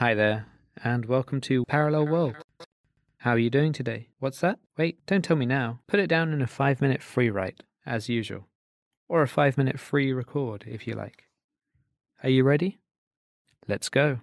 Hi there, and welcome to Parallel World. How are you doing today? What's that? Wait, don't tell me now. Put it down in a five minute free write, as usual. Or a five minute free record, if you like. Are you ready? Let's go.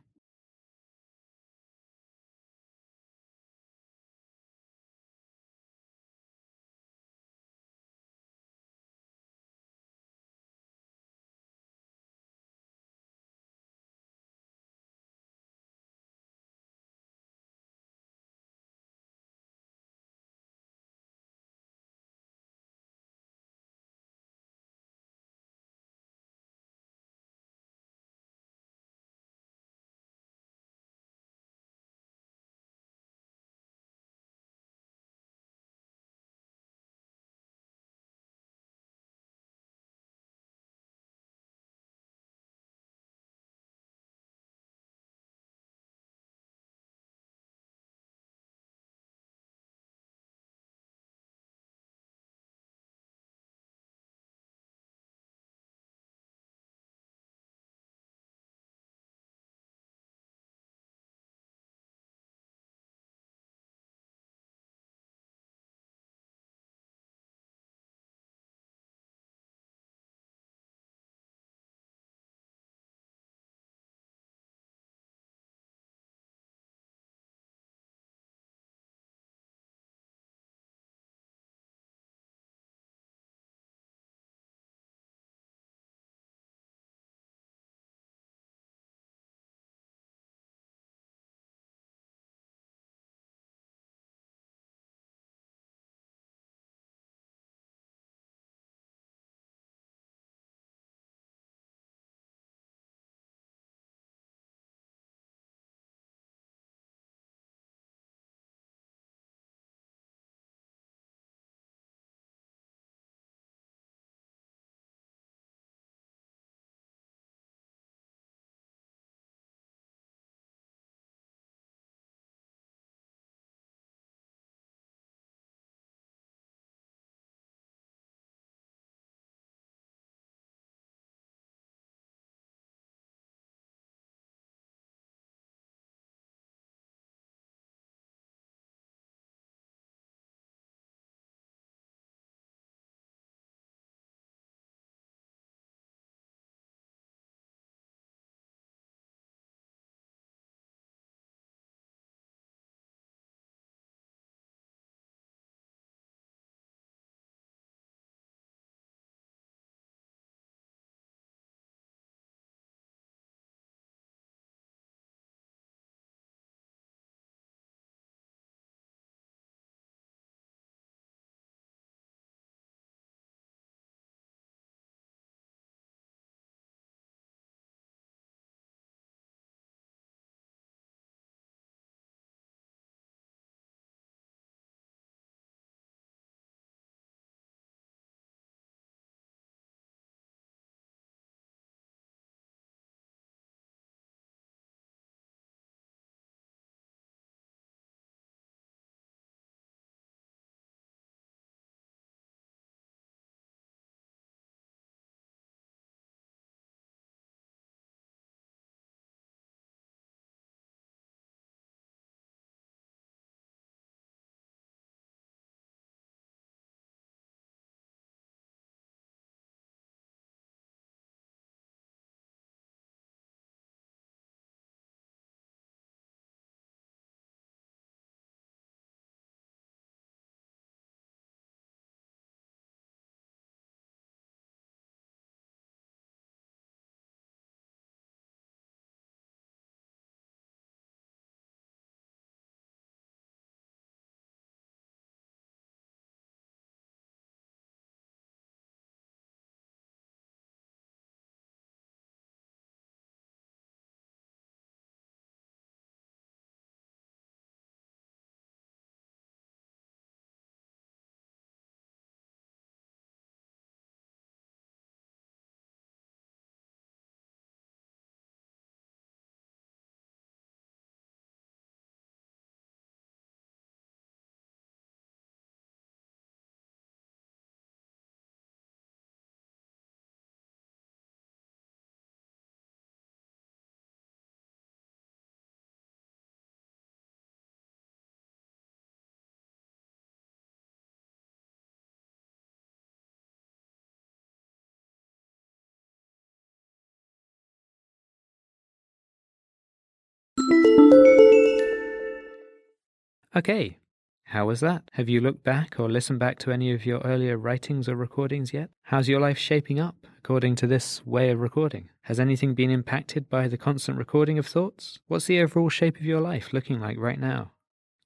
Okay, how was that? Have you looked back or listened back to any of your earlier writings or recordings yet? How's your life shaping up according to this way of recording? Has anything been impacted by the constant recording of thoughts? What's the overall shape of your life looking like right now?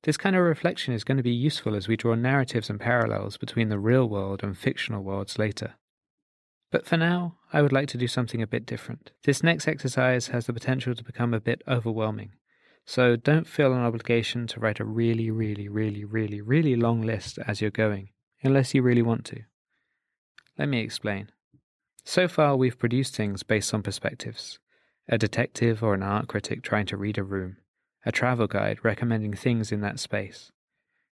This kind of reflection is going to be useful as we draw narratives and parallels between the real world and fictional worlds later. But for now, I would like to do something a bit different. This next exercise has the potential to become a bit overwhelming. So don't feel an obligation to write a really, really, really, really, really long list as you're going, unless you really want to. Let me explain. So far, we've produced things based on perspectives a detective or an art critic trying to read a room, a travel guide recommending things in that space.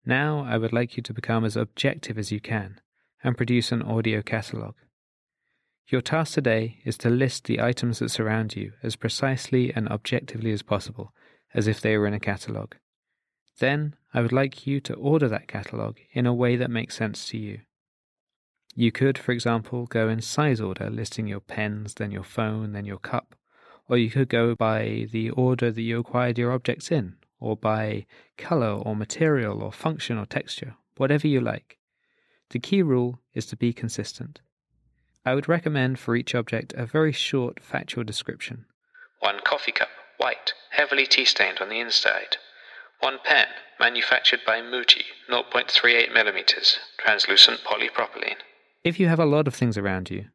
Now, I would like you to become as objective as you can and produce an audio catalogue. Your task today is to list the items that surround you as precisely and objectively as possible as if they were in a catalogue. Then I would like you to order that catalogue in a way that makes sense to you. You could, for example, go in size order, listing your pens, then your phone, then your cup. Or you could go by the order that you acquired your objects in, or by color or material or function or texture, whatever you like. The key rule is to be consistent. I would recommend for each object a very short factual description. One coffee cup white, heavily tea stained on the inside. One pen, manufactured by Muji, 0.38 millimeters, translucent polypropylene. If you have a lot of things around you,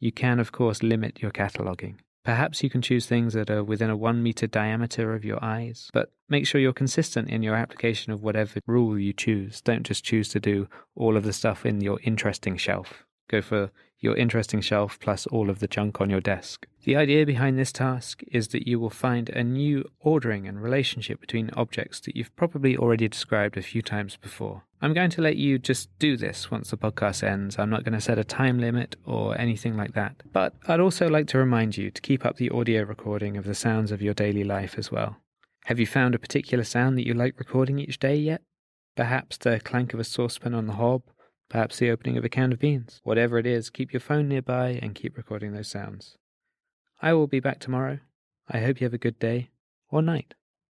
you can, of course, limit your cataloging. Perhaps you can choose things that are within a one meter diameter of your eyes, but make sure you're consistent in your application of whatever rule you choose. Don't just choose to do all of the stuff in your interesting shelf. Go for your interesting shelf plus all of the junk on your desk. The idea behind this task is that you will find a new ordering and relationship between objects that you've probably already described a few times before. I'm going to let you just do this once the podcast ends. I'm not going to set a time limit or anything like that. But I'd also like to remind you to keep up the audio recording of the sounds of your daily life as well. Have you found a particular sound that you like recording each day yet? Perhaps the clank of a saucepan on the hob, perhaps the opening of a can of beans. Whatever it is, keep your phone nearby and keep recording those sounds. I will be back tomorrow. I hope you have a good day or night.